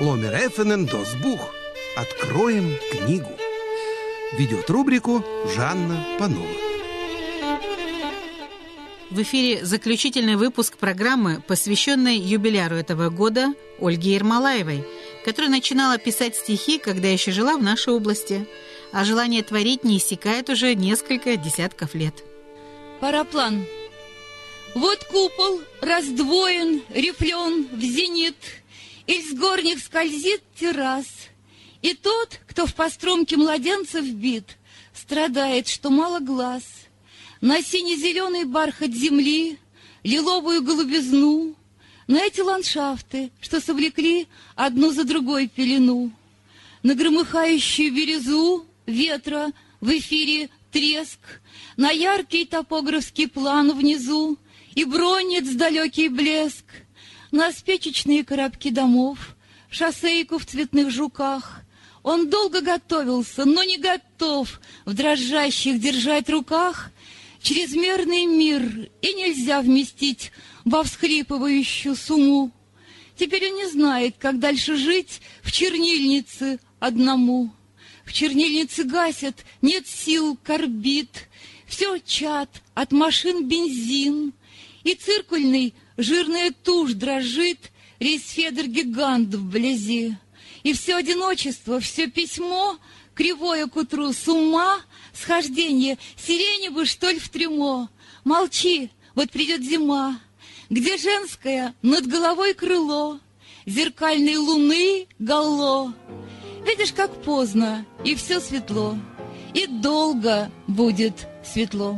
Ломер Эффенен Досбух. Откроем книгу. Ведет рубрику Жанна Панова. В эфире заключительный выпуск программы, посвященной юбиляру этого года Ольге Ермолаевой, которая начинала писать стихи, когда еще жила в нашей области, а желание творить не иссякает уже несколько десятков лет. Параплан. Вот купол раздвоен, рифлен в зенит, Из горних скользит террас. И тот, кто в постромке младенцев бит, Страдает, что мало глаз. На сине-зеленый бархат земли, Лиловую голубизну, На эти ландшафты, что совлекли Одну за другой пелену, На громыхающую березу ветра В эфире треск, На яркий топографский план внизу — и бронец далекий блеск, На спечечные коробки домов, Шоссейку в цветных жуках. Он долго готовился, но не готов В дрожащих держать руках Чрезмерный мир, и нельзя вместить Во всхлипывающую сумму. Теперь он не знает, как дальше жить В чернильнице одному. В чернильнице гасят, нет сил, корбит, Все чат, от машин бензин — и циркульный жирная тушь дрожит, рейсфедер гигант вблизи. И все одиночество, все письмо, кривое к утру, с ума, схождение, сирени бы, что ли, в трюмо. Молчи, вот придет зима, где женское над головой крыло, зеркальной луны гало. Видишь, как поздно, и все светло, и долго будет светло.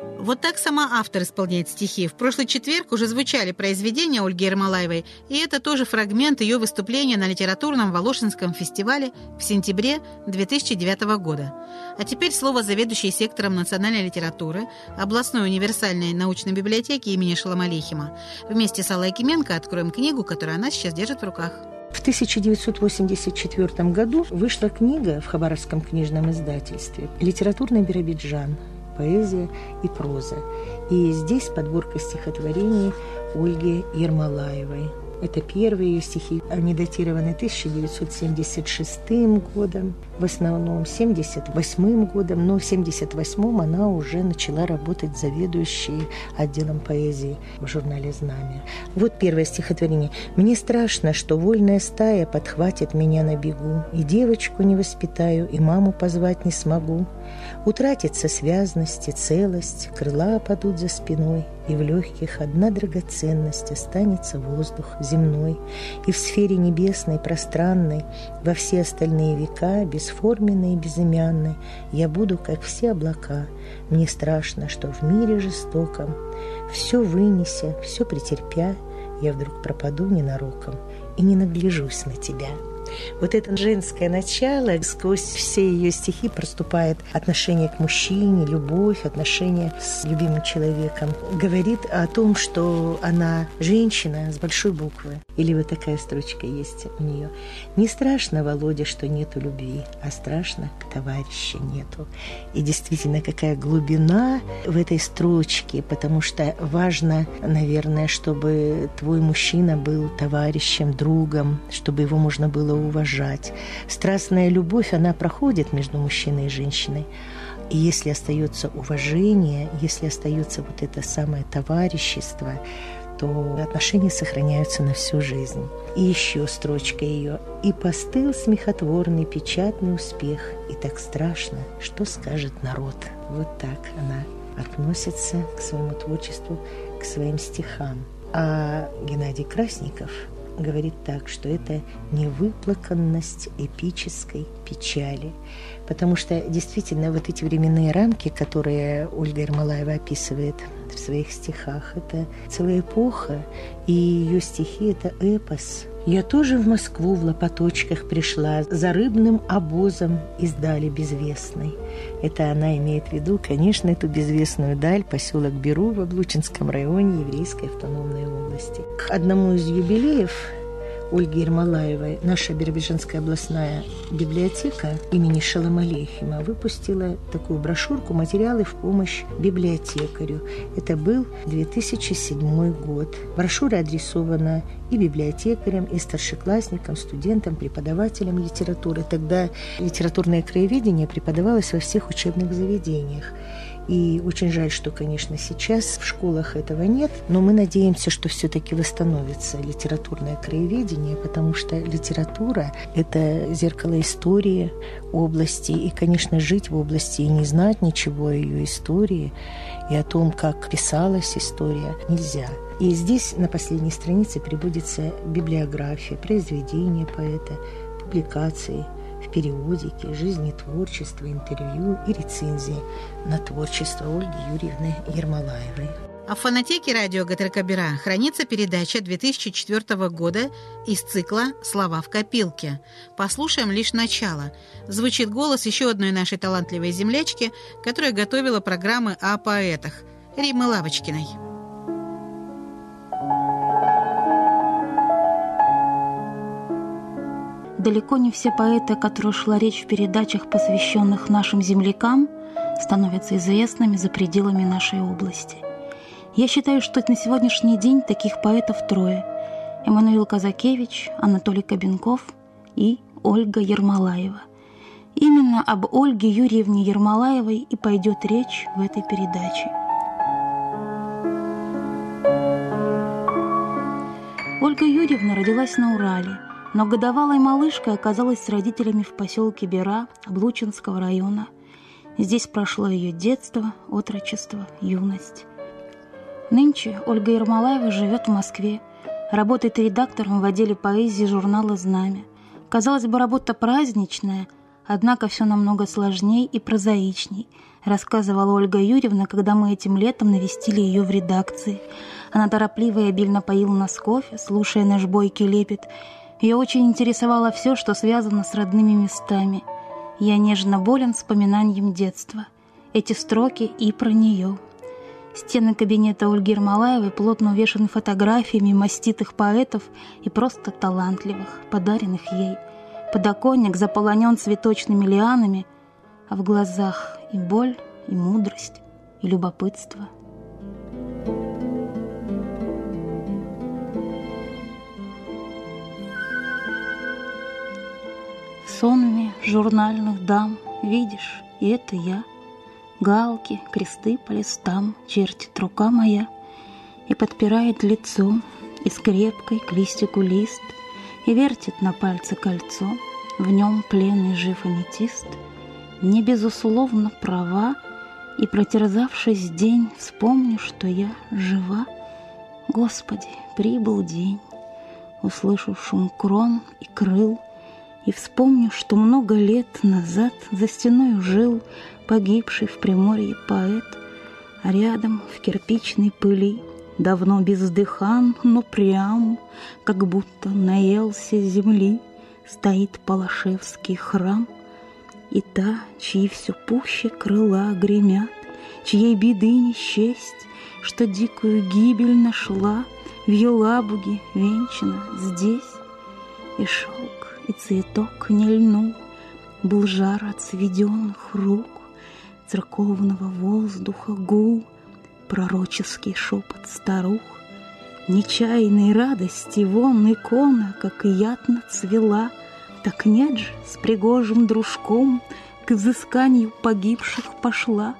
Вот так сама автор исполняет стихи. В прошлый четверг уже звучали произведения Ольги Ермолаевой, и это тоже фрагмент ее выступления на литературном Волошинском фестивале в сентябре 2009 года. А теперь слово заведующей сектором национальной литературы областной универсальной научной библиотеки имени Шаламалихима. Вместе с Аллой Кименко откроем книгу, которую она сейчас держит в руках. В 1984 году вышла книга в Хабаровском книжном издательстве «Литературный Биробиджан» поэзия и проза. И здесь подборка стихотворений Ольги Ермолаевой. Это первые ее стихи. Они датированы 1976 годом, в основном 78 годом, но в 78 она уже начала работать заведующей отделом поэзии в журнале «Знамя». Вот первое стихотворение. «Мне страшно, что вольная стая подхватит меня на бегу, и девочку не воспитаю, и маму позвать не смогу. Утратится связность и целость, крыла опадут за спиной, и в легких одна драгоценность останется воздух земной, и в сфере небесной, пространной, во все остальные века, бесформенной и безымянной, я буду, как все облака. Мне страшно, что в мире жестоком, все вынеся, все претерпя, я вдруг пропаду ненароком и не нагляжусь на тебя». Вот это женское начало, сквозь все ее стихи проступает отношение к мужчине, любовь, отношение с любимым человеком. Говорит о том, что она женщина с большой буквы. Или вот такая строчка есть у нее. Не страшно, Володя, что нету любви, а страшно, товарища нету. И действительно, какая глубина в этой строчке, потому что важно, наверное, чтобы твой мужчина был товарищем, другом, чтобы его можно было уважать. Страстная любовь, она проходит между мужчиной и женщиной. И если остается уважение, если остается вот это самое товарищество, то отношения сохраняются на всю жизнь. И еще строчка ее. «И постыл смехотворный печатный успех, и так страшно, что скажет народ». Вот так она относится к своему творчеству, к своим стихам. А Геннадий Красников – говорит так, что это невыплаканность эпической печали. Потому что действительно вот эти временные рамки, которые Ольга Ермолаева описывает в своих стихах, это целая эпоха, и ее стихи – это эпос. Я тоже в Москву в лопаточках пришла за рыбным обозом из дали безвестной. Это она имеет в виду, конечно, эту безвестную даль, поселок Беру в Облучинском районе Еврейской автономной области. К одному из юбилеев Ольги Ермолаевой наша Биробиджанская областная библиотека имени Шалама Алейхима выпустила такую брошюрку «Материалы в помощь библиотекарю». Это был 2007 год. Брошюра адресована и библиотекарям, и старшеклассникам, студентам, преподавателям литературы. Тогда литературное краеведение преподавалось во всех учебных заведениях. И очень жаль, что, конечно, сейчас в школах этого нет, но мы надеемся, что все-таки восстановится литературное краеведение, потому что литература – это зеркало истории области, и, конечно, жить в области и не знать ничего о ее истории и о том, как писалась история, нельзя. И здесь на последней странице приводится библиография, произведения поэта, публикации – в периодике, жизни творчества, интервью и рецензии на творчество Ольги Юрьевны Ермолаевой. А в фонотеке радио ГТРК Бира хранится передача 2004 года из цикла «Слова в копилке». Послушаем лишь начало. Звучит голос еще одной нашей талантливой землячки, которая готовила программы о поэтах – Римы Лавочкиной. Далеко не все поэты, о которых шла речь в передачах, посвященных нашим землякам, становятся известными за пределами нашей области. Я считаю, что на сегодняшний день таких поэтов трое. Эммануил Казакевич, Анатолий Кабенков и Ольга Ермолаева. Именно об Ольге Юрьевне Ермолаевой и пойдет речь в этой передаче. Ольга Юрьевна родилась на Урале – но годовалой малышкой оказалась с родителями в поселке Бера Облучинского района. Здесь прошло ее детство, отрочество, юность. Нынче Ольга Ермолаева живет в Москве, работает редактором в отделе поэзии журнала «Знамя». Казалось бы, работа праздничная, однако все намного сложнее и прозаичней, рассказывала Ольга Юрьевна, когда мы этим летом навестили ее в редакции. Она торопливо и обильно поила нас кофе, слушая наш бойкий лепет, ее очень интересовало все, что связано с родными местами. Я нежно болен вспоминанием детства. Эти строки и про нее. Стены кабинета Ольги Ермолаевой плотно увешаны фотографиями маститых поэтов и просто талантливых, подаренных ей. Подоконник заполонен цветочными лианами, а в глазах и боль, и мудрость, и любопытство – сонме журнальных дам Видишь, и это я. Галки, кресты по листам Чертит рука моя. И подпирает лицо И скрепкой к листику лист И вертит на пальце кольцо. В нем пленный жив аметист. Не безусловно права И протерзавшись день Вспомню, что я жива. Господи, прибыл день. Услышу шум крон и крыл и вспомню, что много лет назад за стеной жил погибший в Приморье поэт, а рядом в кирпичной пыли давно бездыхан, но прям, как будто наелся земли, стоит Палашевский храм. И та, чьи все пуще крыла гремят, чьей беды не счесть, что дикую гибель нашла в Елабуге венчана здесь, и шелк и цветок не льнул, Был жар от сведенных рук, Церковного воздуха гул, Пророческий шепот старух, Нечаянной радости вон икона, Как ятно цвела, Так нет же, с пригожим дружком К изысканию погибших пошла.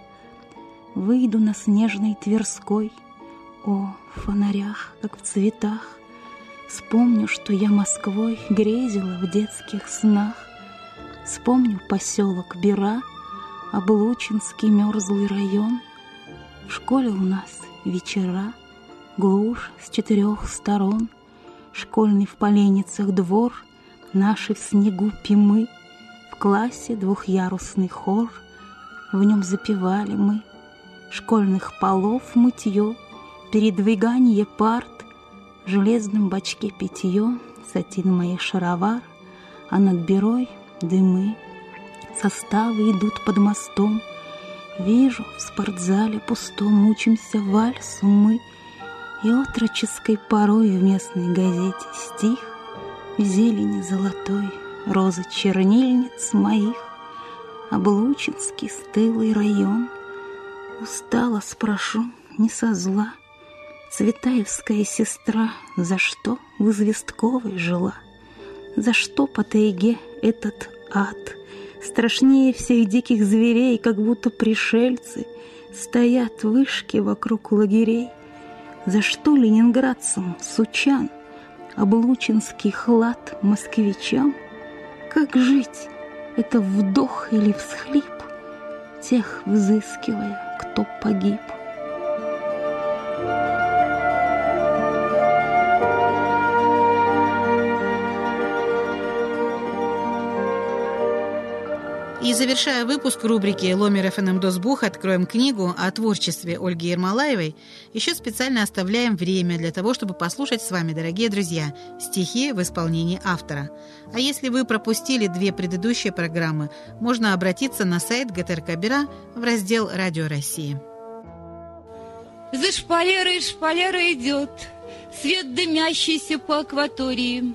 Выйду на снежной Тверской, О, в фонарях, как в цветах, Вспомню, что я Москвой грезила в детских снах. Вспомню поселок Бера, Облучинский мерзлый район. В школе у нас вечера, глушь с четырех сторон, Школьный в поленницах двор, наши в снегу пимы, В классе двухъярусный хор, в нем запевали мы. Школьных полов мытье, передвигание парт, в железном бачке питье, сатин моих шаровар, А над берой дымы. Составы идут под мостом, Вижу, в спортзале пустом Учимся вальсу мы, И отроческой порой в местной газете Стих в зелени золотой Розы чернильниц моих, Облучинский стылый район. Устала, спрошу, не со зла, Цветаевская сестра, За что в Известковой жила? За что по тайге этот ад? Страшнее всех диких зверей, Как будто пришельцы Стоят вышки вокруг лагерей. За что ленинградцам, сучан, Облучинский хлад москвичам? Как жить? Это вдох или всхлип, Тех взыскивая, кто погиб. И завершая выпуск рубрики «Ломер ФНМ Досбух. Откроем книгу» о творчестве Ольги Ермолаевой, еще специально оставляем время для того, чтобы послушать с вами, дорогие друзья, стихи в исполнении автора. А если вы пропустили две предыдущие программы, можно обратиться на сайт ГТРК Бюро в раздел «Радио России». За шпалерой шпалера идет, Свет дымящийся по акватории.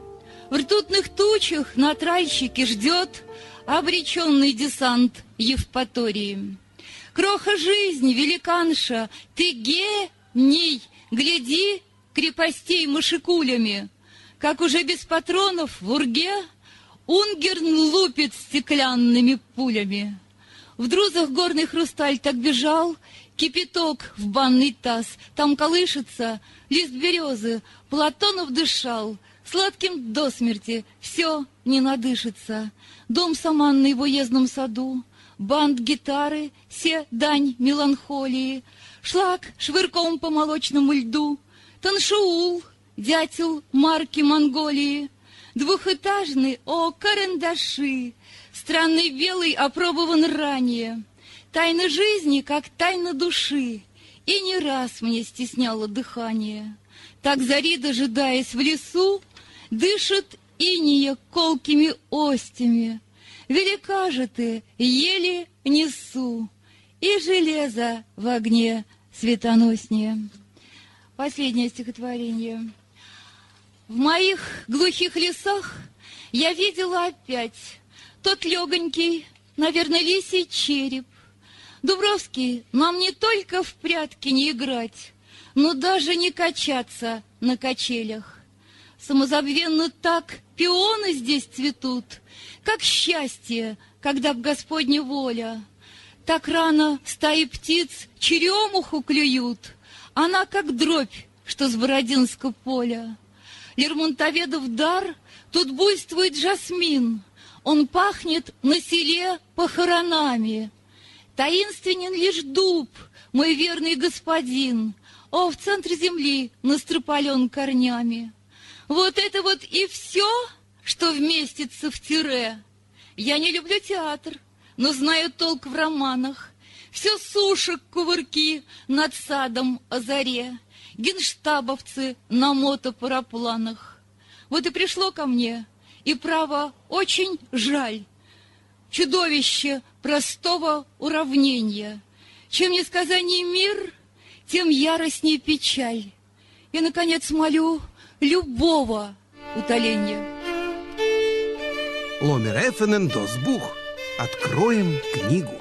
В ртутных тучах на тральщике ждет обреченный десант Евпатории. Кроха жизнь, великанша, ты гений, гляди крепостей мышекулями, как уже без патронов в урге Унгерн лупит стеклянными пулями. В друзах горный хрусталь так бежал, Кипяток в банный таз, там колышется Лист березы, Платонов дышал, Сладким до смерти, все не надышится. Дом саманный в уездном саду, Банд гитары, все дань меланхолии, Шлак швырком по молочному льду, Таншаул, дятел марки Монголии, Двухэтажный, о, карандаши, Странный белый опробован ранее, Тайна жизни, как тайна души, И не раз мне стесняло дыхание. Так зари, дожидаясь в лесу, Дышит иния колкими остями. Велика же ты, еле несу, И железо в огне светоноснее. Последнее стихотворение. В моих глухих лесах я видела опять Тот легонький, наверное, лисий череп. Дубровский, нам не только в прятки не играть, Но даже не качаться на качелях. Самозабвенно так пионы здесь цветут, Как счастье, когда б Господня воля. Так рано стаи птиц черемуху клюют, Она как дробь, что с Бородинского поля. Лермонтоведов дар, тут буйствует жасмин, Он пахнет на селе похоронами. Таинственен лишь дуб, мой верный господин, О, в центре земли настропален корнями. Вот это вот и все, что вместится в тире. Я не люблю театр, но знаю толк в романах. Все сушек кувырки над садом о заре, Генштабовцы на мотопарапланах. Вот и пришло ко мне, и право очень жаль. Чудовище простого уравнения. Чем несказаний мир, тем яростней печаль. И, наконец, молю любого утоления. Ломер Эффенен Досбух. Откроем книгу.